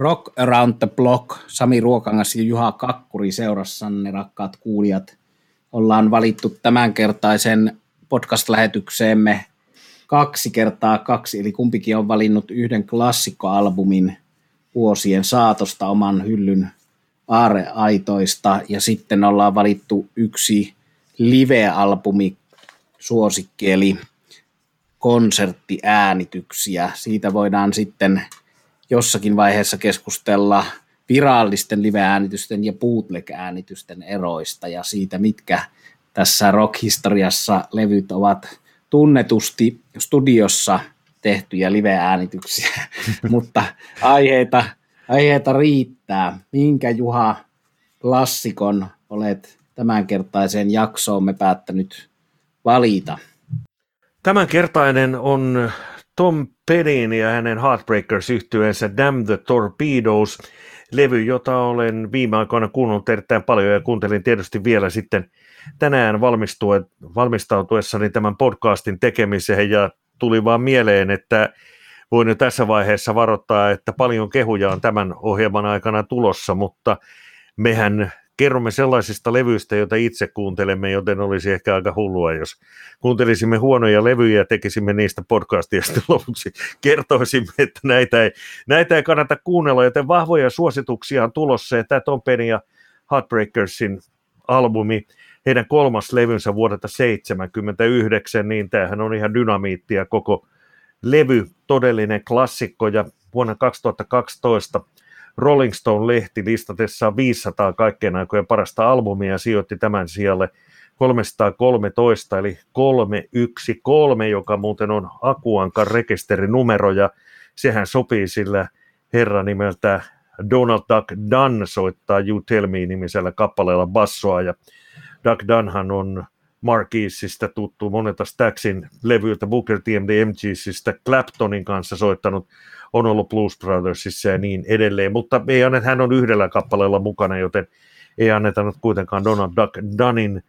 Rock Around the Block, Sami Ruokangas ja Juha Kakkuri seurassanne, rakkaat kuulijat. Ollaan valittu tämänkertaisen podcast-lähetykseemme kaksi kertaa kaksi, eli kumpikin on valinnut yhden klassikkoalbumin vuosien saatosta oman hyllyn aareaitoista, ja sitten ollaan valittu yksi live-albumi suosikki, eli konserttiäänityksiä. Siitä voidaan sitten jossakin vaiheessa keskustella virallisten live-äänitysten ja bootleg-äänitysten eroista ja siitä, mitkä tässä rock-historiassa levyt ovat tunnetusti studiossa tehtyjä live-äänityksiä, mutta aiheita, aiheita riittää. Minkä Juha klassikon olet tämänkertaiseen jaksoomme päättänyt valita? Tämänkertainen on Tom Pedin ja hänen Heartbreakers yhtyeensä Damn the Torpedoes, levy, jota olen viime aikoina kuunnellut erittäin paljon ja kuuntelin tietysti vielä sitten tänään valmistautuessani tämän podcastin tekemiseen. Ja tuli vaan mieleen, että voin jo tässä vaiheessa varoittaa, että paljon kehuja on tämän ohjelman aikana tulossa, mutta mehän kerromme sellaisista levyistä, joita itse kuuntelemme, joten olisi ehkä aika hullua, jos kuuntelisimme huonoja levyjä ja tekisimme niistä podcastia. Sitten lopuksi kertoisimme, että näitä ei, näitä ei kannata kuunnella, joten vahvoja suosituksia on tulossa. Ja tämä Tom Penny ja Heartbreakersin albumi, heidän kolmas levynsä vuodelta 1979, niin tämähän on ihan dynamiittia koko levy, todellinen klassikko. Ja vuonna 2012 Rolling Stone-lehti listatessaan 500 kaikkien aikojen parasta albumia sijoitti tämän sijalle 313 eli 313, joka muuten on Akuankan rekisterinumero ja sehän sopii sillä herran nimeltä Donald Duck Dunn soittaa You Tell Me nimisellä kappaleella bassoa ja Duck Dunnhan on Marquisista tuttu monelta Staxin levyiltä Booker T. MGsistä Claptonin kanssa soittanut on ollut Blues Brothersissa ja niin edelleen, mutta ei anneta, hän on yhdellä kappaleella mukana, joten ei anneta nyt kuitenkaan Donald Duck Dunnin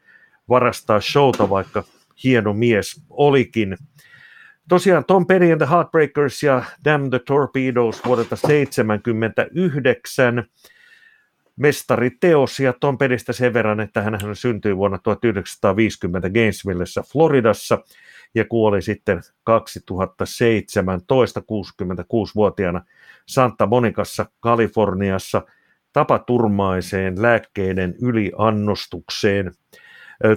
varastaa showta, vaikka hieno mies olikin. Tosiaan Tom Petty and the Heartbreakers ja Damn the Torpedoes vuodelta 1979 mestariteos ja Tom Pedistä sen verran, että hän syntyi vuonna 1950 Gainesvillessä Floridassa ja kuoli sitten 2017 66-vuotiaana Santa Monicassa Kaliforniassa tapaturmaiseen lääkkeiden yliannostukseen.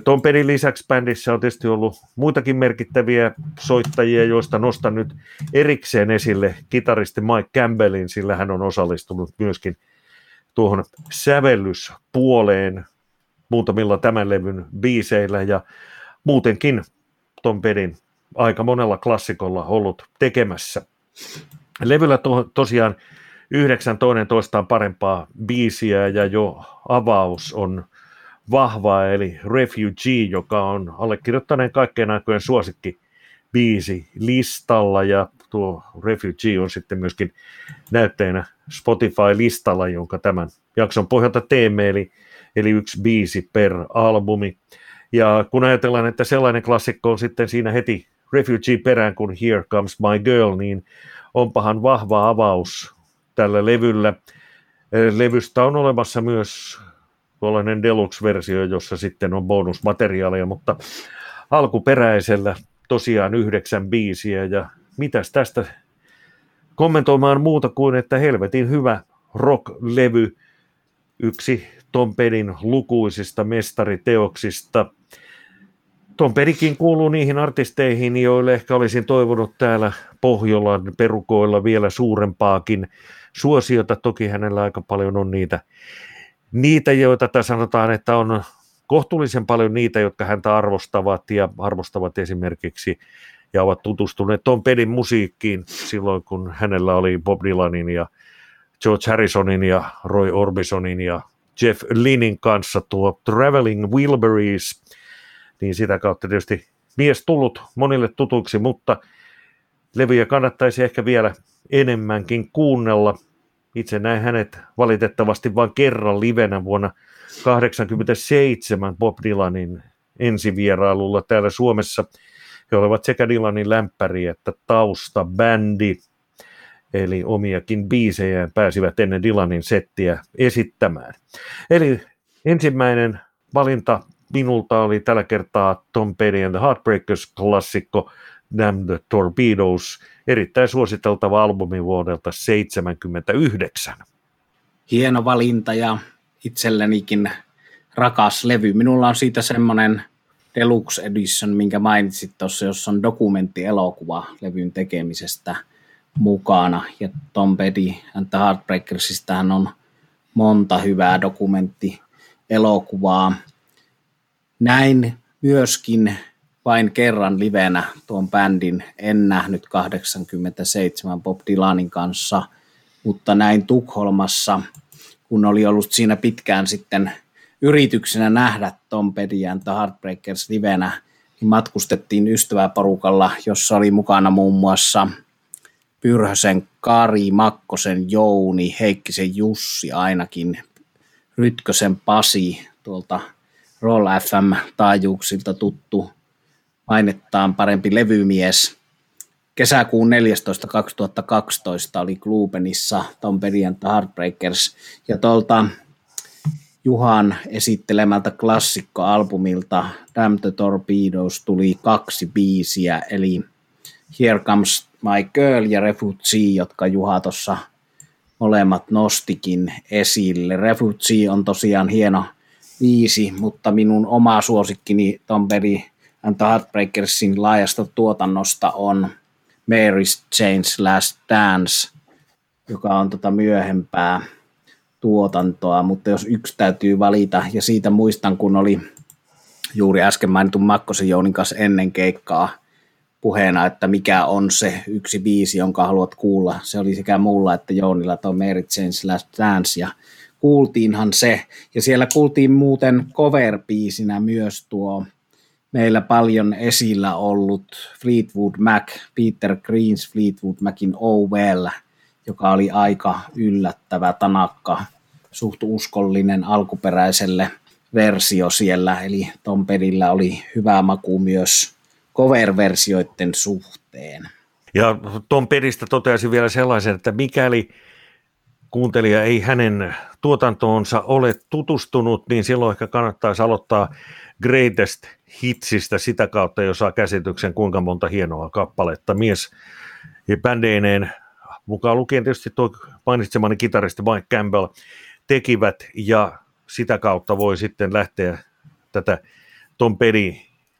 Tom Pedin lisäksi bändissä on tietysti ollut muitakin merkittäviä soittajia, joista nostan nyt erikseen esille kitaristi Mike Campbellin, sillä hän on osallistunut myöskin – tuohon sävellyspuoleen muutamilla tämän levyn biiseillä ja muutenkin Tom Pedin aika monella klassikolla ollut tekemässä. Levyllä to, tosiaan yhdeksän toinen toistaan parempaa biisiä ja jo avaus on vahva, eli Refugee, joka on allekirjoittaneen kaikkien aikojen suosikki biisi listalla ja tuo Refugee on sitten myöskin näytteenä Spotify-listalla, jonka tämän jakson pohjalta teemme, eli, eli yksi biisi per albumi. Ja kun ajatellaan, että sellainen klassikko on sitten siinä heti Refugee perään kuin Here Comes My Girl, niin onpahan vahva avaus tällä levyllä. Levystä on olemassa myös tuollainen deluxe-versio, jossa sitten on bonusmateriaalia, mutta alkuperäisellä tosiaan yhdeksän biisiä ja mitäs tästä kommentoimaan muuta kuin, että helvetin hyvä rock-levy, yksi Tom Pedin lukuisista mestariteoksista. Tom Pedikin kuuluu niihin artisteihin, joille ehkä olisin toivonut täällä Pohjolan perukoilla vielä suurempaakin suosiota. Toki hänellä aika paljon on niitä, niitä joita tässä sanotaan, että on kohtuullisen paljon niitä, jotka häntä arvostavat ja arvostavat esimerkiksi ja ovat tutustuneet Tom Pedin musiikkiin silloin, kun hänellä oli Bob Dylanin ja George Harrisonin ja Roy Orbisonin ja Jeff Lynnin kanssa tuo Traveling Wilburys, niin sitä kautta tietysti mies tullut monille tutuksi, mutta levyjä kannattaisi ehkä vielä enemmänkin kuunnella. Itse näin hänet valitettavasti vain kerran livenä vuonna 1987 Bob Dylanin ensivierailulla täällä Suomessa – he olivat sekä Dylanin lämpäri että taustabändi. eli omiakin biisejä pääsivät ennen Dylanin settiä esittämään. Eli ensimmäinen valinta minulta oli tällä kertaa Tom Petty and the Heartbreakers-klassikko Damn the Torpedoes, erittäin suositeltava albumi vuodelta 1979. Hieno valinta ja itsellenikin rakas levy. Minulla on siitä semmoinen Deluxe Edition, minkä mainitsit tuossa, jossa on dokumenttielokuva levyn tekemisestä mukana. Ja Tom Petty and the Heartbreakersistähän on monta hyvää dokumenttielokuvaa. Näin myöskin vain kerran livenä tuon bändin. En nähnyt 87 Bob Dylanin kanssa, mutta näin Tukholmassa, kun oli ollut siinä pitkään sitten yrityksenä nähdä Tom Petty and the Heartbreakers livenä, niin matkustettiin ystäväporukalla, jossa oli mukana muun muassa Pyrhösen Kari, Makkosen Jouni, Heikkisen Jussi ainakin, Rytkösen Pasi, tuolta Roll FM-taajuuksilta tuttu mainettaan parempi levymies. Kesäkuun 14. 2012 oli Klubenissa Tom the Heartbreakers, ja tuolta Juhan esittelemältä klassikkoalbumilta Damn the Torpedoes tuli kaksi biisiä, eli Here Comes My Girl ja Refugee, jotka Juha tuossa molemmat nostikin esille. Refugee on tosiaan hieno biisi, mutta minun oma suosikkini Tom Petty and the Heartbreakersin laajasta tuotannosta on Mary's Chains Last Dance, joka on tota myöhempää tuotantoa, mutta jos yksi täytyy valita, ja siitä muistan, kun oli juuri äsken mainitun Makkosen Jounin kanssa ennen keikkaa puheena, että mikä on se yksi biisi, jonka haluat kuulla. Se oli sekä mulla että Jounilla tuo Mary Jane's Last Dance, ja kuultiinhan se. Ja siellä kuultiin muuten cover-biisinä myös tuo meillä paljon esillä ollut Fleetwood Mac, Peter Greens Fleetwood Macin Oh Well, joka oli aika yllättävä, tanakka, suht uskollinen alkuperäiselle versio siellä, eli Tom Pedillä oli hyvä maku myös cover-versioiden suhteen. Ja Tom Pedistä toteaisin vielä sellaisen, että mikäli kuuntelija ei hänen tuotantoonsa ole tutustunut, niin silloin ehkä kannattaisi aloittaa Greatest Hitsistä sitä kautta, jos saa käsityksen, kuinka monta hienoa kappaletta mies ja bändeineen, mukaan lukien tietysti tuo mainitsemani kitaristi Mike Campbell, tekivät ja sitä kautta voi sitten lähteä tätä Tom Petty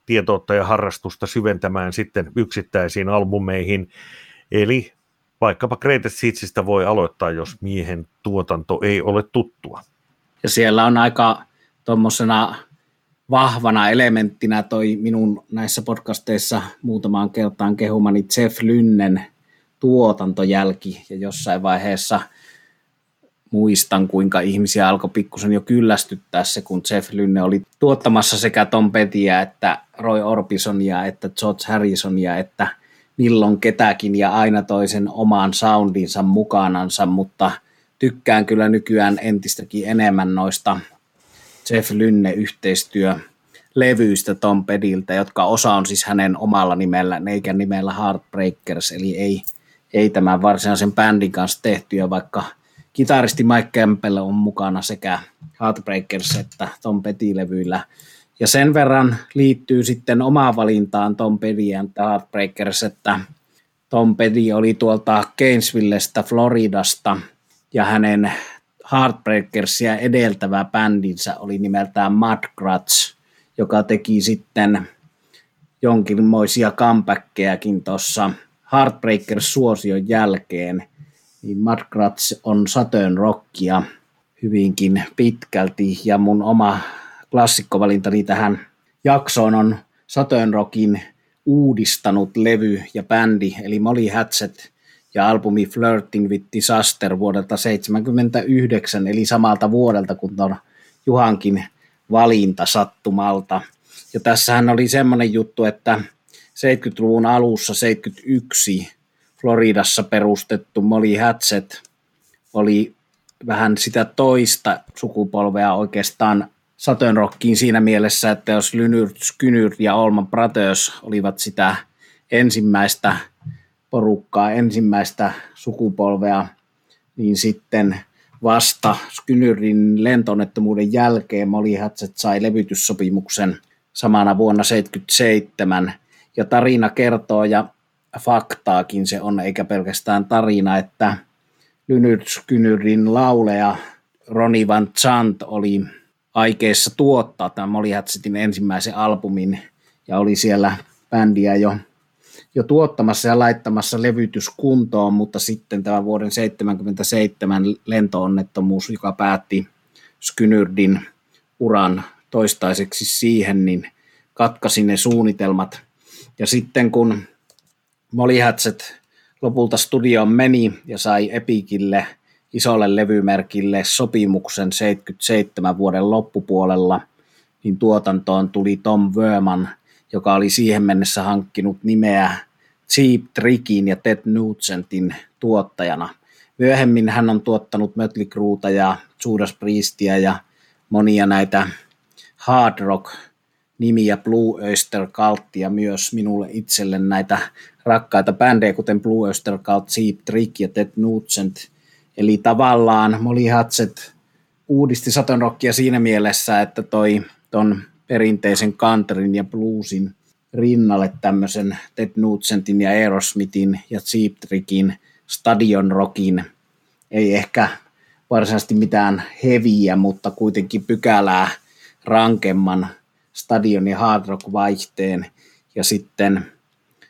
tietoutta ja harrastusta syventämään sitten yksittäisiin albumeihin. Eli vaikkapa Greatest Hitsistä voi aloittaa, jos miehen tuotanto ei ole tuttua. Ja siellä on aika tuommoisena vahvana elementtinä toi minun näissä podcasteissa muutamaan kertaan kehumani Jeff Lynnen tuotantojälki, ja jossain vaiheessa muistan, kuinka ihmisiä alkoi pikkusen jo kyllästyttää se, kun Jeff Lynne oli tuottamassa sekä Tom Pettyä että Roy Orbisonia että George Harrisonia, että milloin ketäkin ja aina toisen omaan soundinsa mukanansa, mutta tykkään kyllä nykyään entistäkin enemmän noista Jeff Lynne yhteistyö levyistä Tom Pediltä, jotka osa on siis hänen omalla nimellä, eikä nimellä Heartbreakers, eli ei, ei tämän varsinaisen bändin kanssa tehtyä, vaikka kitaristi Mike Campbell on mukana sekä Heartbreakers että Tom Petty-levyillä. Ja sen verran liittyy sitten omaan valintaan Tom Petty ja Heartbreakers, että Tom Petty oli tuolta Gainesvillestä, Floridasta, ja hänen Heartbreakersia edeltävä bändinsä oli nimeltään Mudcrutch, joka teki sitten jonkinmoisia comebackkejäkin tuossa Heartbreakers-suosion jälkeen. Niin Mudcrutch on Saturn rockia hyvinkin pitkälti, ja mun oma klassikkovalintani tähän jaksoon on Saturn Rockin uudistanut levy ja bändi, eli Molly Hatchet – ja albumi Flirting with Disaster vuodelta 1979, eli samalta vuodelta kuin tuon Juhankin valinta sattumalta. Ja tässähän oli semmoinen juttu, että 70-luvun alussa 71 Floridassa perustettu Molly Hatchet oli vähän sitä toista sukupolvea oikeastaan Saturn Rockiin siinä mielessä, että jos Lynyrd Skynyrd ja Olman Brothers olivat sitä ensimmäistä porukkaa, ensimmäistä sukupolvea, niin sitten vasta Skynyrin lentonnettomuuden jälkeen Molly Hatchet sai levytyssopimuksen samana vuonna 1977. Ja tarina kertoo, ja faktaakin se on, eikä pelkästään tarina, että Lynyrd Skynyrin lauleja Ronnie Van Zant oli aikeissa tuottaa tämän Molly Hatchetin ensimmäisen albumin ja oli siellä bändiä jo, jo tuottamassa ja laittamassa levytyskuntoon, mutta sitten tämä vuoden 1977 lentoonnettomuus, joka päätti Skynyrdin uran toistaiseksi siihen, niin katkasi ne suunnitelmat. Ja sitten kun Molly Hatchet lopulta studioon meni ja sai Epikille – isolle levymerkille sopimuksen 77 vuoden loppupuolella, niin tuotantoon tuli Tom Werman, joka oli siihen mennessä hankkinut nimeä Cheap Trickin ja Ted Nugentin tuottajana. Myöhemmin hän on tuottanut Mötley ja Judas Priestia ja monia näitä hard rock nimiä Blue Oyster Cultia myös minulle itselle näitä rakkaita bändejä, kuten Blue Oyster Cult, Cheap Trick ja Ted Nugent – Eli tavallaan Molly Hatchet uudisti Saturn Rockia siinä mielessä, että toi ton perinteisen countryn ja bluesin rinnalle tämmöisen Ted Nugentin ja Aerosmithin ja Cheap Trickin Stadion Rockin. Ei ehkä varsinaisesti mitään heviä, mutta kuitenkin pykälää rankemman stadion ja hard rock vaihteen. Ja sitten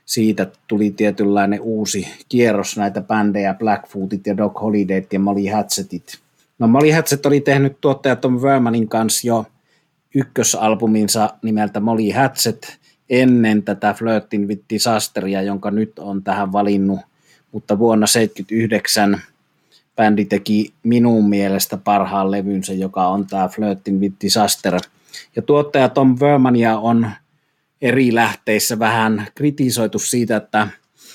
siitä tuli tietynlainen uusi kierros näitä bändejä, Blackfootit ja Doc Holidayt ja Molly Hatchetit. No Molly Hatchet oli tehnyt tuottaja Tom Vermanin kanssa jo ykkösalbuminsa nimeltä Molly Hatchet ennen tätä Flirtin with Disasteria, jonka nyt on tähän valinnut, mutta vuonna 1979 bändi teki minun mielestä parhaan levynsä, joka on tämä Flirtin with Disaster. Ja tuottaja Tom Vermania on eri lähteissä vähän kritisoitu siitä, että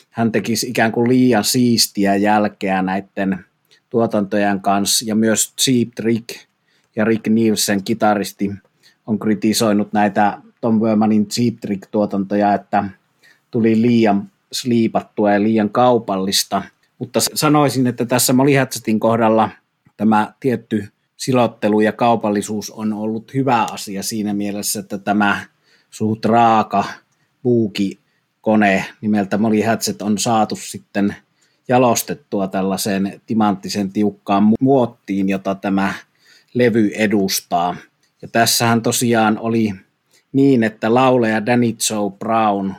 hän tekisi ikään kuin liian siistiä jälkeä näiden tuotantojen kanssa, ja myös Cheap Trick ja Rick Nielsen, kitaristi, on kritisoinut näitä Tom Wermanin Cheap Trick-tuotantoja, että tuli liian sliipattua ja liian kaupallista. Mutta sanoisin, että tässä Molly Hatchetin kohdalla tämä tietty silottelu ja kaupallisuus on ollut hyvä asia siinä mielessä, että tämä suht raaka kone nimeltä Molly Hatchet on saatu sitten jalostettua tällaiseen timanttisen tiukkaan muottiin, jota tämä levy edustaa. Ja tässähän tosiaan oli niin, että lauleja Danny Joe Brown,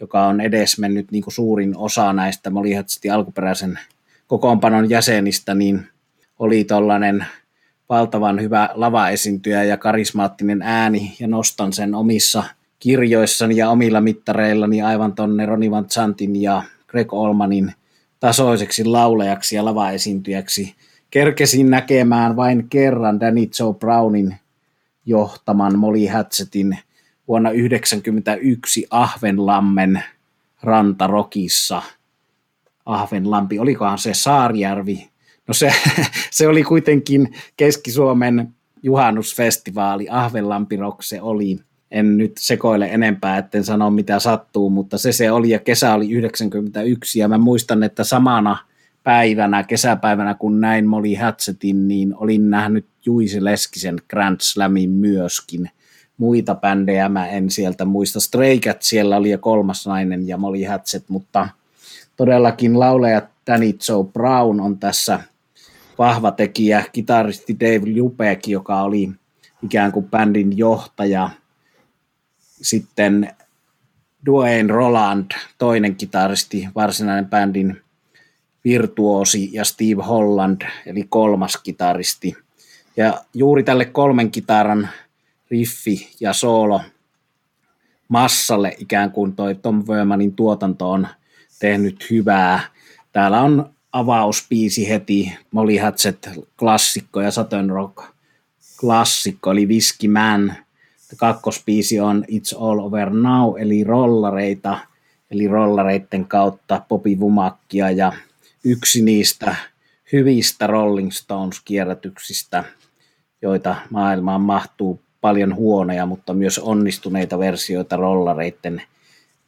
joka on edesmennyt niin kuin suurin osa näistä Molly Hatchetin alkuperäisen kokoonpanon jäsenistä, niin oli tuollainen valtavan hyvä lavaesiintyjä ja karismaattinen ääni ja nostan sen omissa kirjoissani ja omilla mittareillani aivan tonne Roni Van Zantin ja Greg Olmanin tasoiseksi laulejaksi ja lavaesiintyjäksi. Kerkesin näkemään vain kerran Danny Joe Brownin johtaman Molly Hatchetin vuonna 1991 Ahvenlammen rantarokissa. Ahvenlampi, olikohan se Saarijärvi No se, se oli kuitenkin Keski-Suomen juhannusfestivaali, Ahvenlampi Rock se oli. En nyt sekoile enempää, etten sano mitä sattuu, mutta se se oli ja kesä oli 91 ja mä muistan, että samana päivänä, kesäpäivänä, kun näin Molly Hatchetin, niin olin nähnyt Juisi Leskisen Grand Slamin myöskin. Muita bändejä mä en sieltä muista. Stray Cat siellä oli ja kolmas nainen ja Molly Hatchet, mutta todellakin lauleja Danny Joe Brown on tässä vahva tekijä, kitaristi Dave Lupek, joka oli ikään kuin bändin johtaja. Sitten Dwayne Roland, toinen kitaristi, varsinainen bändin virtuosi ja Steve Holland, eli kolmas kitaristi. Ja juuri tälle kolmen kitaran riffi ja soolo massalle ikään kuin toi Tom Wermanin tuotanto on tehnyt hyvää. Täällä on avauspiisi heti, Molly Hatchet klassikko ja Saturn Rock klassikko, eli Whiskey Man. Kakkospiisi on It's All Over Now, eli rollareita, eli rollareiden kautta Popi Vumakkia, ja yksi niistä hyvistä Rolling Stones-kierrätyksistä, joita maailmaan mahtuu paljon huonoja, mutta myös onnistuneita versioita rollareiden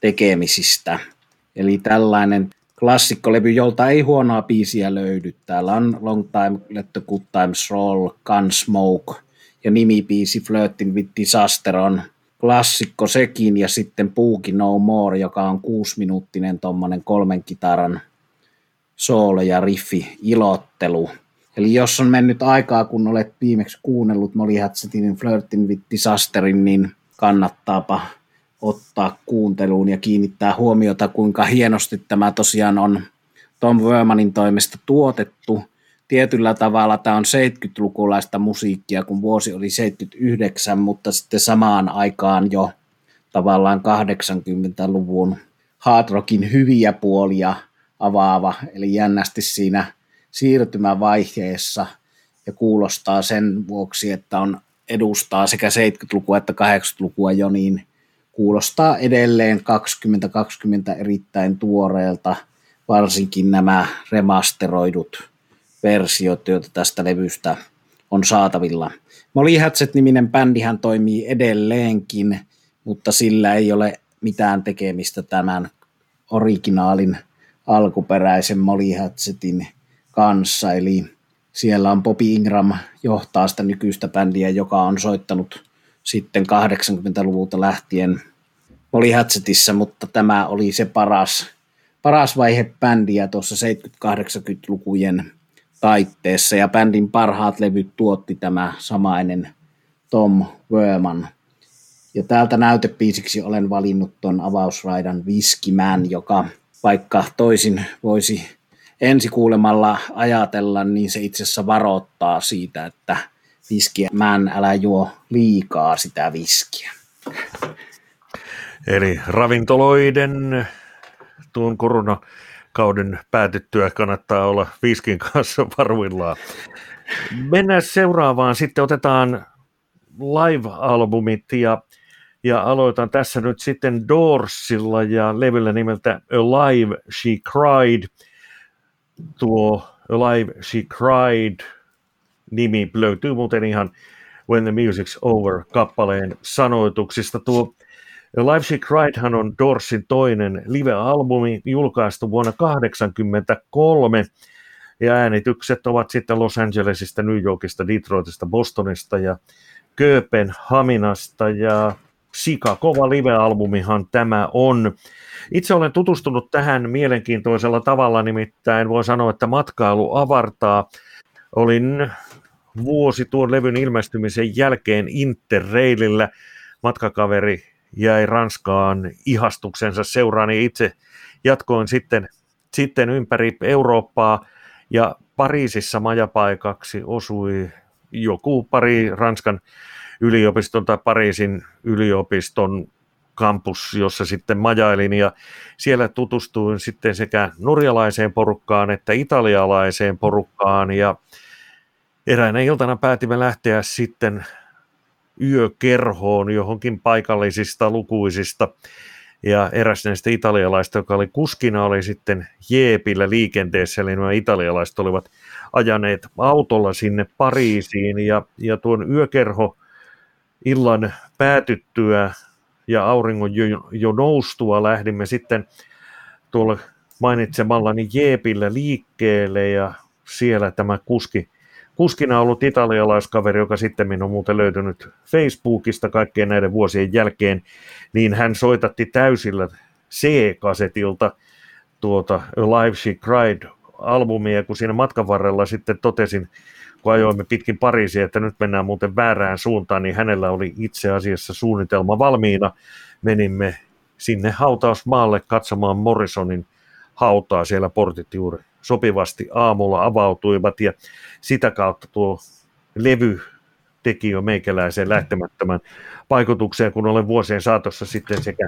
tekemisistä. Eli tällainen klassikkolevy, jolta ei huonoa biisiä löydy. Täällä on Long Time, Let the Good Times Roll, Gunsmoke ja nimibiisi Flirting with Disaster on klassikko sekin ja sitten Puuki No More, joka on kuusiminuuttinen tuommoinen kolmen kitaran soolo ja riffi ilottelu. Eli jos on mennyt aikaa, kun olet viimeksi kuunnellut Molly Hatchetin Flirting with Disasterin, niin kannattaapa ottaa kuunteluun ja kiinnittää huomiota, kuinka hienosti tämä tosiaan on Tom Wermanin toimesta tuotettu. Tietyllä tavalla tämä on 70-lukulaista musiikkia, kun vuosi oli 79, mutta sitten samaan aikaan jo tavallaan 80-luvun hard rockin hyviä puolia avaava, eli jännästi siinä siirtymävaiheessa ja kuulostaa sen vuoksi, että on edustaa sekä 70-lukua että 80-lukua jo, niin kuulostaa edelleen 2020 erittäin tuoreelta, varsinkin nämä remasteroidut versiot, joita tästä levystä on saatavilla. Molly Hatchet-niminen bändihän toimii edelleenkin, mutta sillä ei ole mitään tekemistä tämän originaalin alkuperäisen Molly Hatchetin kanssa, eli siellä on Bobby Ingram johtaa sitä nykyistä bändiä, joka on soittanut sitten 80-luvulta lähtien oli Hatchetissa, mutta tämä oli se paras, paras vaihe bändiä tuossa 70-80-lukujen taitteessa, ja bändin parhaat levyt tuotti tämä samainen Tom Werman. Ja täältä näytepiisiksi olen valinnut tuon avausraidan Whiskey Man, joka vaikka toisin voisi ensi kuulemalla ajatella, niin se itse asiassa varoittaa siitä, että viskiä, man, älä juo liikaa sitä viskiä. Eli ravintoloiden tuon koronakauden päätyttyä kannattaa olla viskin kanssa varuillaan. Mennään seuraavaan. Sitten otetaan live-albumit ja, ja aloitan tässä nyt sitten Doorsilla ja levyllä nimeltä Alive She Cried. Tuo Alive She Cried nimi löytyy muuten ihan When the Music's Over kappaleen sanoituksista. Tuo Live She Criedhan on Dorsin toinen live-albumi, julkaistu vuonna 1983, ja äänitykset ovat sitten Los Angelesista, New Yorkista, Detroitista, Bostonista ja Kööpenhaminasta, ja Sika, kova live-albumihan tämä on. Itse olen tutustunut tähän mielenkiintoisella tavalla, nimittäin voi sanoa, että matkailu avartaa. Olin vuosi tuon levyn ilmestymisen jälkeen Interrailillä. Matkakaveri jäi Ranskaan ihastuksensa seuraan, niin itse jatkoin sitten, sitten ympäri Eurooppaa. Ja Pariisissa majapaikaksi osui joku pari Ranskan yliopiston tai Pariisin yliopiston kampus, jossa sitten majailin. Ja siellä tutustuin sitten sekä norjalaiseen porukkaan että italialaiseen porukkaan. Ja eräänä iltana päätimme lähteä sitten yökerhoon johonkin paikallisista lukuisista. Ja eräs näistä italialaista, joka oli kuskina, oli sitten Jeepillä liikenteessä, eli nämä italialaiset olivat ajaneet autolla sinne Pariisiin, ja, ja tuon yökerho illan päätyttyä ja auringon jo, jo noustua lähdimme sitten tuolla mainitsemallani Jeepillä liikkeelle, ja siellä tämä kuski kuskina ollut italialaiskaveri, joka sitten on muuten löytynyt Facebookista kaikkien näiden vuosien jälkeen, niin hän soitatti täysillä C-kasetilta tuota Live She Cried albumia, kun siinä matkan varrella sitten totesin, kun ajoimme pitkin Pariisia, että nyt mennään muuten väärään suuntaan, niin hänellä oli itse asiassa suunnitelma valmiina. Menimme sinne hautausmaalle katsomaan Morrisonin hautaa, siellä portit juuri sopivasti aamulla avautuivat ja sitä kautta tuo levy teki jo meikäläiseen lähtemättömän vaikutukseen, kun olen vuosien saatossa sitten sekä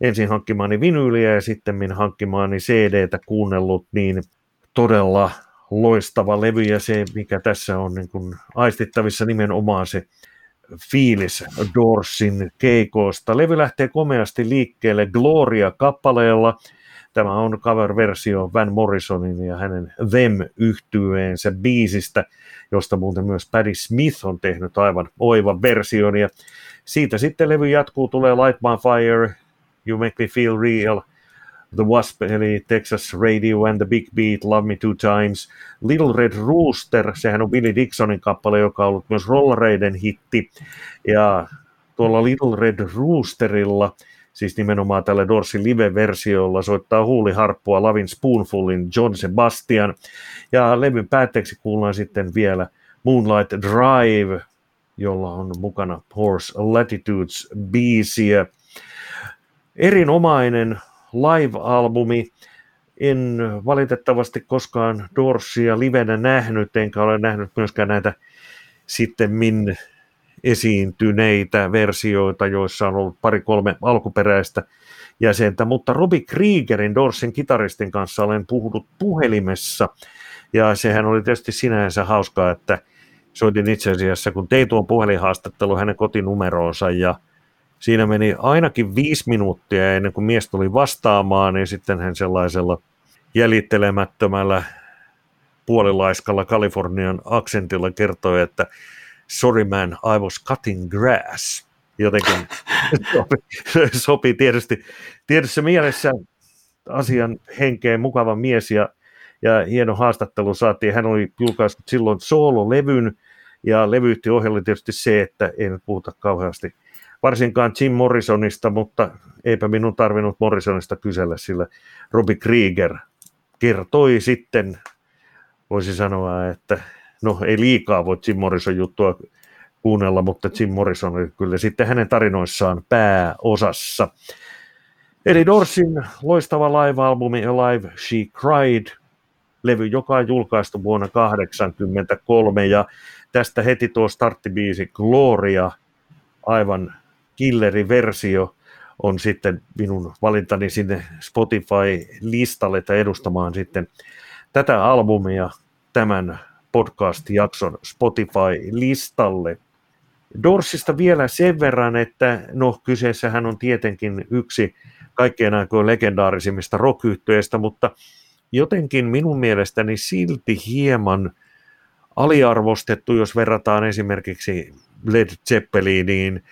ensin hankkimaani vinyyliä ja sitten hankkimaani CD-tä kuunnellut, niin todella loistava levy. Ja se, mikä tässä on niin kuin aistittavissa nimenomaan se fiilis Dorsin keikoista. Levy lähtee komeasti liikkeelle Gloria-kappaleella, Tämä on cover-versio Van Morrisonin ja hänen Them-yhtyeensä biisistä, josta muuten myös Paddy Smith on tehnyt aivan oivan version. Ja siitä sitten levy jatkuu, tulee Light My Fire, You Make Me Feel Real, The Wasp, eli Texas Radio and the Big Beat, Love Me Two Times. Little Red Rooster, sehän on Billy Dixonin kappale, joka on ollut myös Rollareiden hitti. Ja tuolla Little Red Roosterilla, siis nimenomaan tällä Dorsin live-versiolla, soittaa huuliharppua Lavin Spoonfulin John Sebastian. Ja levyn päätteeksi kuullaan sitten vielä Moonlight Drive, jolla on mukana Horse Latitudes biisiä. Erinomainen live-albumi. En valitettavasti koskaan Dorsia livenä nähnyt, enkä ole nähnyt myöskään näitä sitten esiintyneitä versioita, joissa on ollut pari-kolme alkuperäistä jäsentä, mutta Robbie Kriegerin, Dorsin kitaristin kanssa olen puhunut puhelimessa, ja sehän oli tietysti sinänsä hauskaa, että soitin itse asiassa, kun tein tuon puhelinhaastattelu hänen kotinumeroonsa, ja siinä meni ainakin viisi minuuttia ennen kuin mies tuli vastaamaan, niin sitten hän sellaisella jäljittelemättömällä puolilaiskalla Kalifornian aksentilla kertoi, että sorry man, I was cutting grass. Jotenkin sopi, sopii tietysti tietyssä mielessä asian henkeen mukava mies ja, ja hieno haastattelu saatiin. Hän oli julkaissut silloin soololevyn ja levyyhti ohjelma tietysti se, että ei nyt puhuta kauheasti varsinkaan Jim Morrisonista, mutta eipä minun tarvinnut Morrisonista kysellä, sillä Robbie Krieger kertoi sitten, voisi sanoa, että no ei liikaa voi Jim Morrison juttua kuunnella, mutta Jim Morrison oli kyllä sitten hänen tarinoissaan pääosassa. Eli Dorsin loistava live-albumi Alive She Cried, levy, joka on julkaistu vuonna 1983, ja tästä heti tuo starttibiisi Gloria, aivan killeri-versio, on sitten minun valintani sinne Spotify-listalle tai edustamaan sitten tätä albumia tämän podcast-jakson Spotify-listalle. Dorsista vielä sen verran, että no kyseessähän on tietenkin yksi kaikkien aikojen legendaarisimmista rock mutta jotenkin minun mielestäni silti hieman aliarvostettu, jos verrataan esimerkiksi Led Zeppeliniin,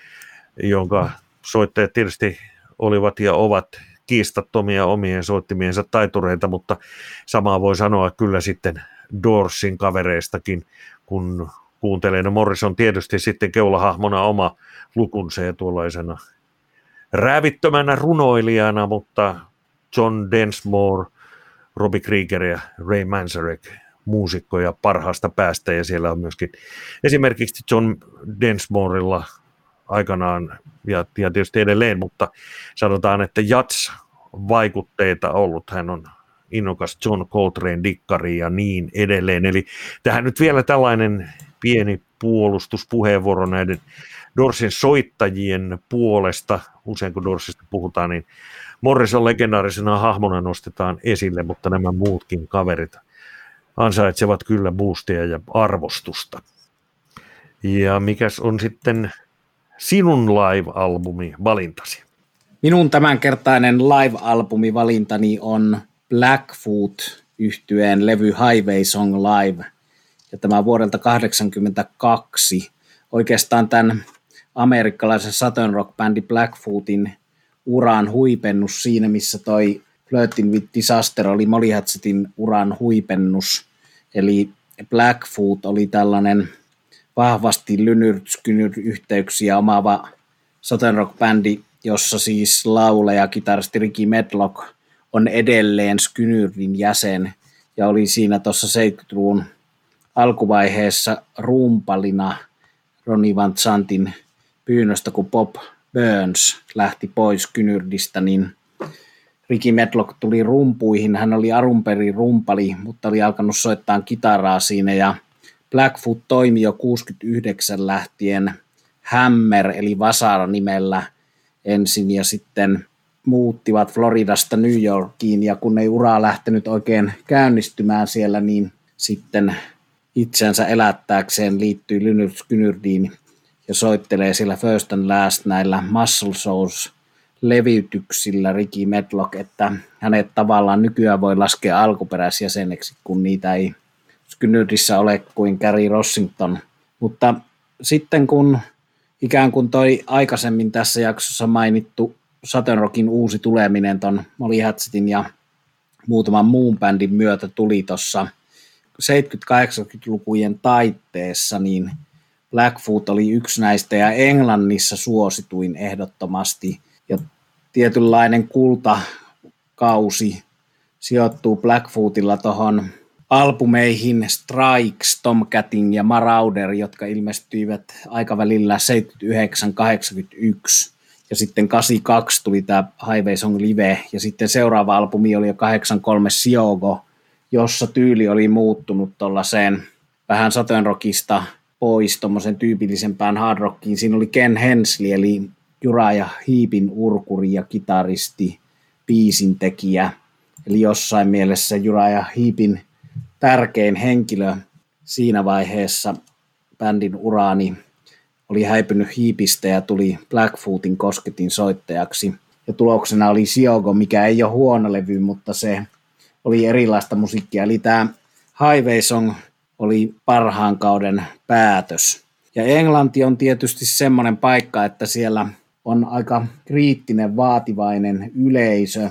jonka soittajat tietysti olivat ja ovat kiistattomia omien soittimiensa taitureita, mutta samaa voi sanoa kyllä sitten Dorsin kavereistakin, kun kuuntelee. No Morrison tietysti sitten keulahahmona oma lukunsa ja tuollaisena räävittömänä runoilijana, mutta John Densmore, Robbie Krieger ja Ray Manzarek muusikkoja parhaasta päästä ja siellä on myöskin esimerkiksi John Densmorella aikanaan ja, ja tietysti edelleen, mutta sanotaan, että jats vaikutteita ollut. Hän on innokas John Coltrane dikkari ja niin edelleen. Eli tähän nyt vielä tällainen pieni puolustuspuheenvuoro näiden Dorsin soittajien puolesta. Usein kun Dorsista puhutaan, niin Morrison legendaarisena hahmona nostetaan esille, mutta nämä muutkin kaverit ansaitsevat kyllä boostia ja arvostusta. Ja mikäs on sitten sinun live-albumi valintasi? Minun tämänkertainen live-albumi valintani on Blackfoot yhtyeen levy Highway Song Live. Ja tämä vuodelta 1982. Oikeastaan tämän amerikkalaisen Southern rock-bändi Blackfootin uran huipennus siinä, missä toi Flirtin with Disaster oli Molly Hatchetin uran huipennus. Eli Blackfoot oli tällainen vahvasti lynyrtskynyr-yhteyksiä omaava Southern rock-bändi, jossa siis lauleja kitaristi Ricky Medlock – on edelleen Skynyrin jäsen ja oli siinä tuossa 70-luvun alkuvaiheessa rumpalina Ronnie Van Zantin pyynnöstä, kun Bob Burns lähti pois Kynyrdistä, niin Ricky Medlock tuli rumpuihin. Hän oli arunperi rumpali, mutta oli alkanut soittaa kitaraa siinä ja Blackfoot toimi jo 69 lähtien Hammer eli Vasara nimellä ensin ja sitten muuttivat Floridasta New Yorkiin ja kun ei uraa lähtenyt oikein käynnistymään siellä, niin sitten itsensä elättääkseen liittyy Lynyrd Skynyrdiin ja soittelee sillä First and Last näillä Muscle Souls levytyksillä Ricky Medlock, että hänet tavallaan nykyään voi laskea alkuperäisjäseneksi, kun niitä ei Skynyrdissä ole kuin Gary Rossington. Mutta sitten kun ikään kuin toi aikaisemmin tässä jaksossa mainittu Saturn Rockin uusi tuleminen ton Molly Hatsetin ja muutaman muun bändin myötä tuli tuossa 70-80-lukujen taitteessa, niin Blackfoot oli yksi näistä ja Englannissa suosituin ehdottomasti. Ja tietynlainen kultakausi sijoittuu Blackfootilla tuohon albumeihin Strikes, Tomcatin ja Marauder, jotka ilmestyivät aikavälillä 79-81. Ja sitten 82 tuli tämä Highway Song Live, ja sitten seuraava albumi oli jo 83 Siogo, jossa tyyli oli muuttunut tuollaiseen vähän Saturn Rockista pois tuommoisen tyypillisempään hard rockiin. Siinä oli Ken Hensley, eli Jura ja Hiipin urkuri ja kitaristi, biisin tekijä. Eli jossain mielessä Jura ja Hiipin tärkein henkilö siinä vaiheessa bändin uraani oli häipynyt hiipistä ja tuli Blackfootin kosketin soittajaksi. Ja tuloksena oli Siogo, mikä ei ole huono levy, mutta se oli erilaista musiikkia. Eli tämä Highway Song oli parhaan kauden päätös. Ja Englanti on tietysti semmoinen paikka, että siellä on aika kriittinen, vaativainen yleisö,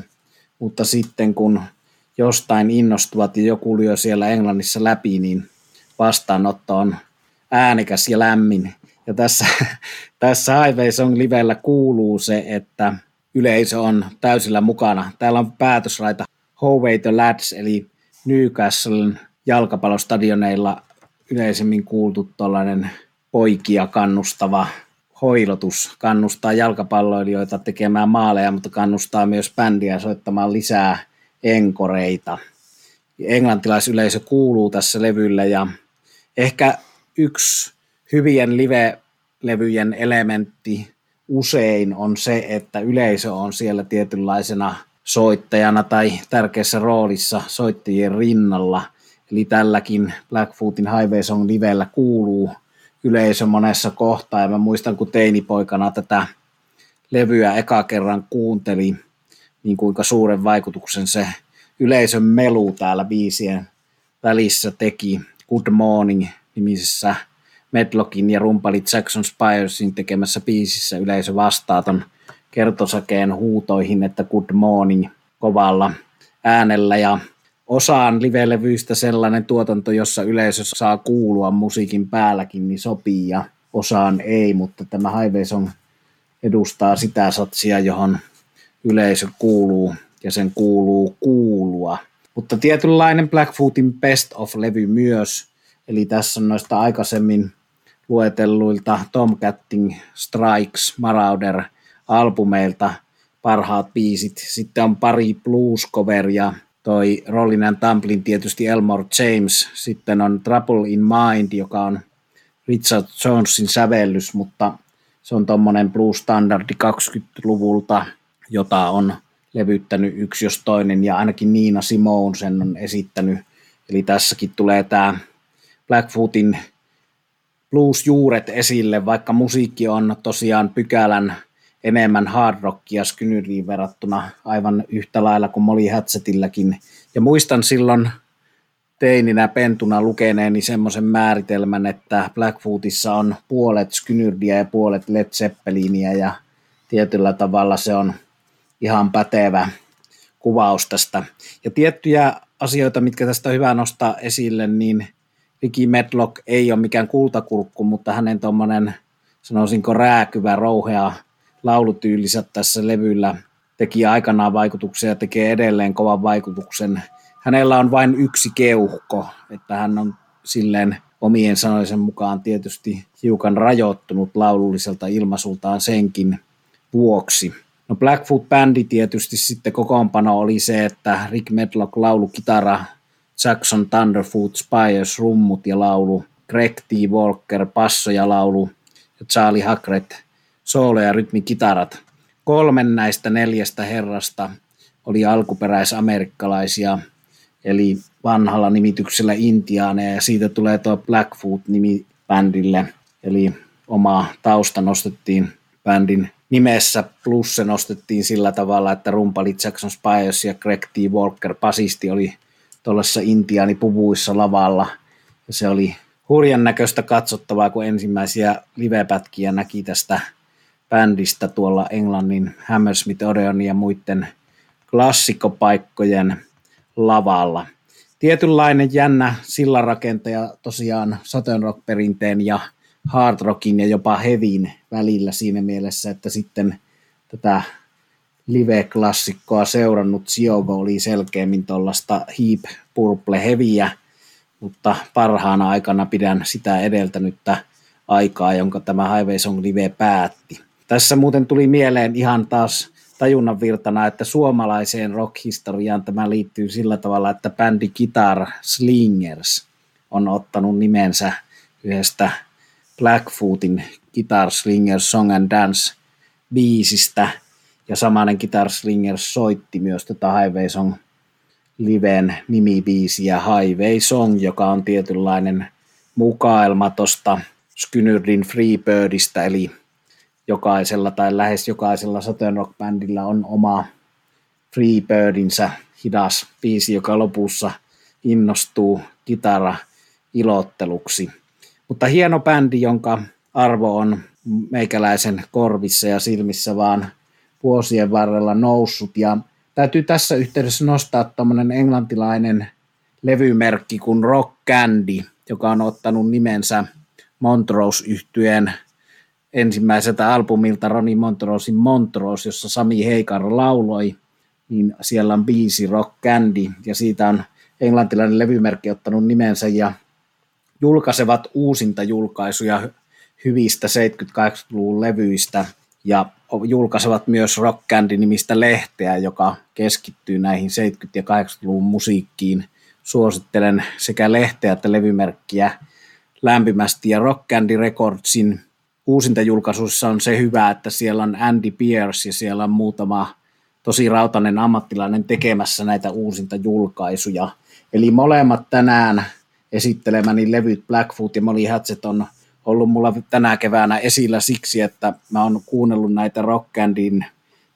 mutta sitten kun jostain innostuvat ja joku lyö siellä Englannissa läpi, niin vastaanotto on äänekäs ja lämmin. Ja tässä, tässä Highway Song livellä kuuluu se, että yleisö on täysillä mukana. Täällä on päätösraita Howay the Lads, eli Newcastlen jalkapallostadioneilla yleisemmin kuultu tuollainen poikia kannustava hoilotus, kannustaa jalkapalloilijoita tekemään maaleja, mutta kannustaa myös bändiä soittamaan lisää enkoreita. Englantilaisyleisö kuuluu tässä levylle ja ehkä yksi hyvien live-levyjen elementti usein on se, että yleisö on siellä tietynlaisena soittajana tai tärkeässä roolissa soittajien rinnalla. Eli tälläkin Blackfootin Highway Song livellä kuuluu yleisö monessa kohtaa. Ja mä muistan, kun teinipoikana tätä levyä eka kerran kuunteli, niin kuinka suuren vaikutuksen se yleisön melu täällä biisien välissä teki. Good Morning nimisessä Medlockin ja rumpali Jackson Spiresin tekemässä biisissä yleisö vastaa ton kertosakeen huutoihin, että good morning kovalla äänellä ja osaan livelevyistä sellainen tuotanto, jossa yleisö saa kuulua musiikin päälläkin, niin sopii ja osaan ei, mutta tämä Highway Song edustaa sitä satsia, johon yleisö kuuluu ja sen kuuluu kuulua. Mutta tietynlainen Blackfootin Best of-levy myös, eli tässä on noista aikaisemmin luetelluilta Tomcatting, Strikes, Marauder albumeilta parhaat biisit. Sitten on pari blues-coveria, toi Rollin and Tumblin tietysti Elmore James, sitten on Trouble in Mind, joka on Richard Jonesin sävellys, mutta se on tuommoinen blues-standardi 20-luvulta, jota on levyttänyt yksi jos toinen, ja ainakin Niina Simone sen on esittänyt. Eli tässäkin tulee tämä Blackfootin blues-juuret esille, vaikka musiikki on tosiaan pykälän enemmän hard rockia Skynyriin verrattuna aivan yhtä lailla kuin Molly Hatchetilläkin. Ja muistan silloin teininä pentuna lukeneeni semmoisen määritelmän, että Blackfootissa on puolet Skynyrdiä ja puolet Led Zeppelinia ja tietyllä tavalla se on ihan pätevä kuvaus tästä. Ja tiettyjä asioita, mitkä tästä on hyvä nostaa esille, niin Ricky Medlock ei ole mikään kultakurkku, mutta hänen tuommoinen, sanoisinko rääkyvä, rouhea laulutyylisä tässä levyllä teki aikanaan vaikutuksia ja tekee edelleen kovan vaikutuksen. Hänellä on vain yksi keuhko, että hän on silleen omien sanoisen mukaan tietysti hiukan rajoittunut laululliselta ilmaisultaan senkin vuoksi. No Blackfoot-bändi tietysti sitten kokoonpano oli se, että Rick Medlock laulu kitara, Jackson Thunderfoot Spires rummut ja laulu, Greg T. Walker passo ja laulu ja Charlie Hackett soolo- ja rytmikitarat. Kolmen näistä neljästä herrasta oli alkuperäisamerikkalaisia, eli vanhalla nimityksellä Intiaaneja, ja siitä tulee tuo Blackfoot-nimi bändille, eli oma tausta nostettiin bändin nimessä, plus se nostettiin sillä tavalla, että rumpali Jackson Spires ja Greg T. Walker, basisti, oli tuollaisessa intiaanipuvuissa lavalla, ja se oli hurjan näköistä katsottavaa, kun ensimmäisiä livepätkiä näki tästä bändistä tuolla Englannin Hammersmith Odeon ja muiden klassikkopaikkojen lavalla. Tietynlainen jännä sillanrakentaja tosiaan Southern Rock-perinteen ja hard rockin ja jopa hevin välillä siinä mielessä, että sitten tätä live-klassikkoa seurannut Siogo oli selkeämmin tuollaista Heap Purple Heviä, mutta parhaana aikana pidän sitä edeltänyttä aikaa, jonka tämä Highway Song Live päätti. Tässä muuten tuli mieleen ihan taas tajunnan virtana, että suomalaiseen rockhistoriaan tämä liittyy sillä tavalla, että bändi Guitar Slingers on ottanut nimensä yhdestä Blackfootin Guitar Slingers Song and Dance biisistä, ja samainen Guitar Slingers soitti myös tätä Highway Song liven nimibiisiä Highway Song, joka on tietynlainen mukaelma tuosta Skynyrdin Freebirdistä, eli jokaisella tai lähes jokaisella Southern Rock-bändillä on oma Freebirdinsä hidas biisi, joka lopussa innostuu kitara ilotteluksi. Mutta hieno bändi, jonka arvo on meikäläisen korvissa ja silmissä vaan vuosien varrella noussut. Ja täytyy tässä yhteydessä nostaa tuommoinen englantilainen levymerkki kuin Rock Candy, joka on ottanut nimensä Montrose yhtyeen ensimmäiseltä albumilta Ronnie Montrosein Montrose, jossa Sami Heikar lauloi, niin siellä on biisi Rock Candy, ja siitä on englantilainen levymerkki ottanut nimensä, ja julkaisevat uusinta julkaisuja hyvistä 70-80-luvun levyistä, ja julkaisevat myös Rock Candy-nimistä lehteä, joka keskittyy näihin 70- ja 80-luvun musiikkiin. Suosittelen sekä lehteä että levymerkkiä lämpimästi, ja Rock Candy Recordsin uusinta julkaisuissa on se hyvä, että siellä on Andy Pierce ja siellä on muutama tosi rautainen ammattilainen tekemässä näitä uusinta julkaisuja. Eli molemmat tänään esittelemäni levyt Blackfoot ja Molly Hatchet on ollut mulla tänä keväänä esillä siksi, että mä oon kuunnellut näitä Rockandin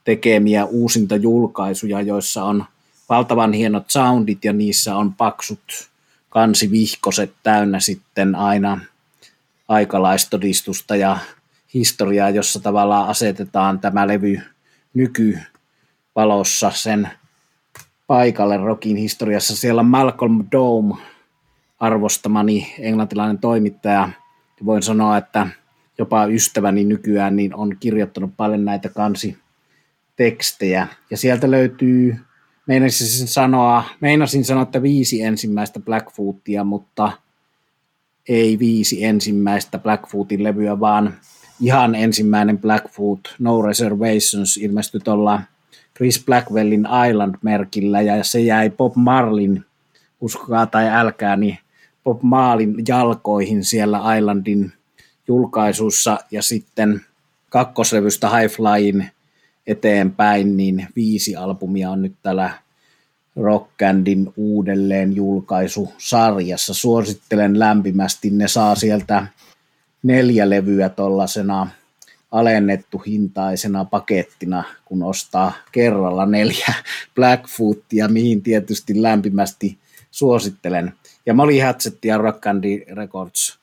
tekemiä uusinta julkaisuja, joissa on valtavan hienot soundit ja niissä on paksut kansivihkoset täynnä sitten aina aikalaistodistusta ja historiaa, jossa tavallaan asetetaan tämä levy nykyvalossa sen paikalle rockin historiassa. Siellä Malcolm Dome, arvostamani englantilainen toimittaja. Voin sanoa, että jopa ystäväni nykyään niin on kirjoittanut paljon näitä kansitekstejä. Ja sieltä löytyy, meinasin sanoa, meinasin sanoa, että viisi ensimmäistä Blackfootia, mutta – ei viisi ensimmäistä Blackfootin levyä, vaan ihan ensimmäinen Blackfoot No Reservations ilmestyi tuolla Chris Blackwellin Island-merkillä ja se jäi Bob Marlin, uskokaa tai älkää, niin Bob Marlin jalkoihin siellä Islandin julkaisussa ja sitten kakkoslevystä High Flyin eteenpäin, niin viisi albumia on nyt tällä Rockandin uudelleen julkaisusarjassa. Suosittelen lämpimästi, ne saa sieltä neljä levyä tuollaisena alennettu hintaisena pakettina, kun ostaa kerralla neljä Blackfootia, mihin tietysti lämpimästi suosittelen. Ja Molly Hatchet ja Rockandi Records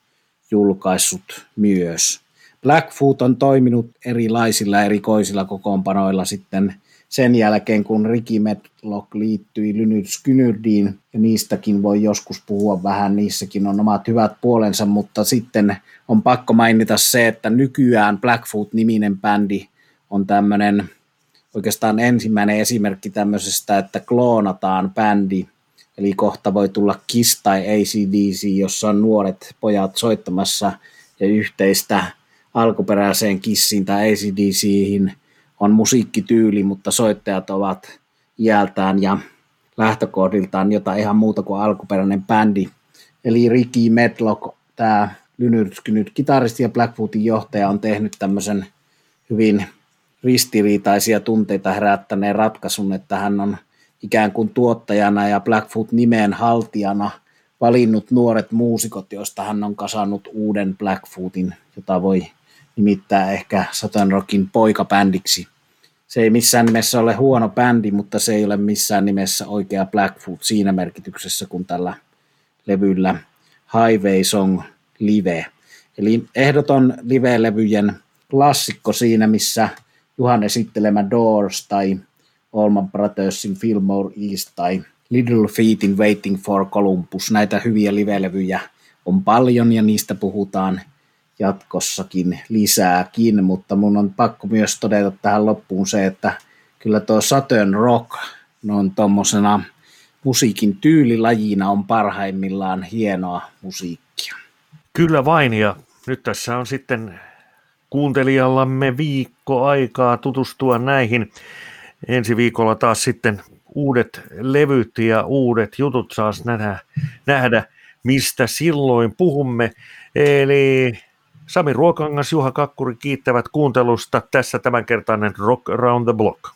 julkaissut myös. Blackfoot on toiminut erilaisilla erikoisilla kokoonpanoilla sitten sen jälkeen, kun Ricky Medlock liittyi Lynyrd Skynyrdiin, ja niistäkin voi joskus puhua vähän, niissäkin on omat hyvät puolensa, mutta sitten on pakko mainita se, että nykyään Blackfoot-niminen bändi on tämmöinen oikeastaan ensimmäinen esimerkki tämmöisestä, että kloonataan bändi, eli kohta voi tulla Kiss tai ACDC, jossa on nuoret pojat soittamassa ja yhteistä alkuperäiseen Kissiin tai ACDCihin on musiikkityyli, mutta soittajat ovat iältään ja lähtökohdiltaan jotain ihan muuta kuin alkuperäinen bändi. Eli Ricky Medlock, tämä lynyrskynyt kitaristi ja Blackfootin johtaja on tehnyt tämmöisen hyvin ristiriitaisia tunteita herättäneen ratkaisun, että hän on ikään kuin tuottajana ja Blackfoot nimeen haltijana valinnut nuoret muusikot, joista hän on kasannut uuden Blackfootin, jota voi nimittää ehkä Southern Rockin poikabändiksi se ei missään nimessä ole huono bändi, mutta se ei ole missään nimessä oikea Blackfoot siinä merkityksessä kuin tällä levyllä Highway Song Live. Eli ehdoton live-levyjen klassikko siinä, missä Juhan esittelemä Doors tai Allman Brothersin Fillmore East tai Little Feetin Waiting for Columbus. Näitä hyviä livelevyjä on paljon ja niistä puhutaan jatkossakin lisääkin, mutta mun on pakko myös todeta tähän loppuun se, että kyllä tuo Saturn Rock on tuommoisena musiikin tyylilajina on parhaimmillaan hienoa musiikkia. Kyllä vain, ja nyt tässä on sitten kuuntelijallamme viikko aikaa tutustua näihin. Ensi viikolla taas sitten uudet levyt ja uudet jutut saas nähdä, nähdä mistä silloin puhumme. Eli Sami Ruokangas, Juha Kakkuri kiittävät kuuntelusta. Tässä tämänkertainen Rock Around the Block.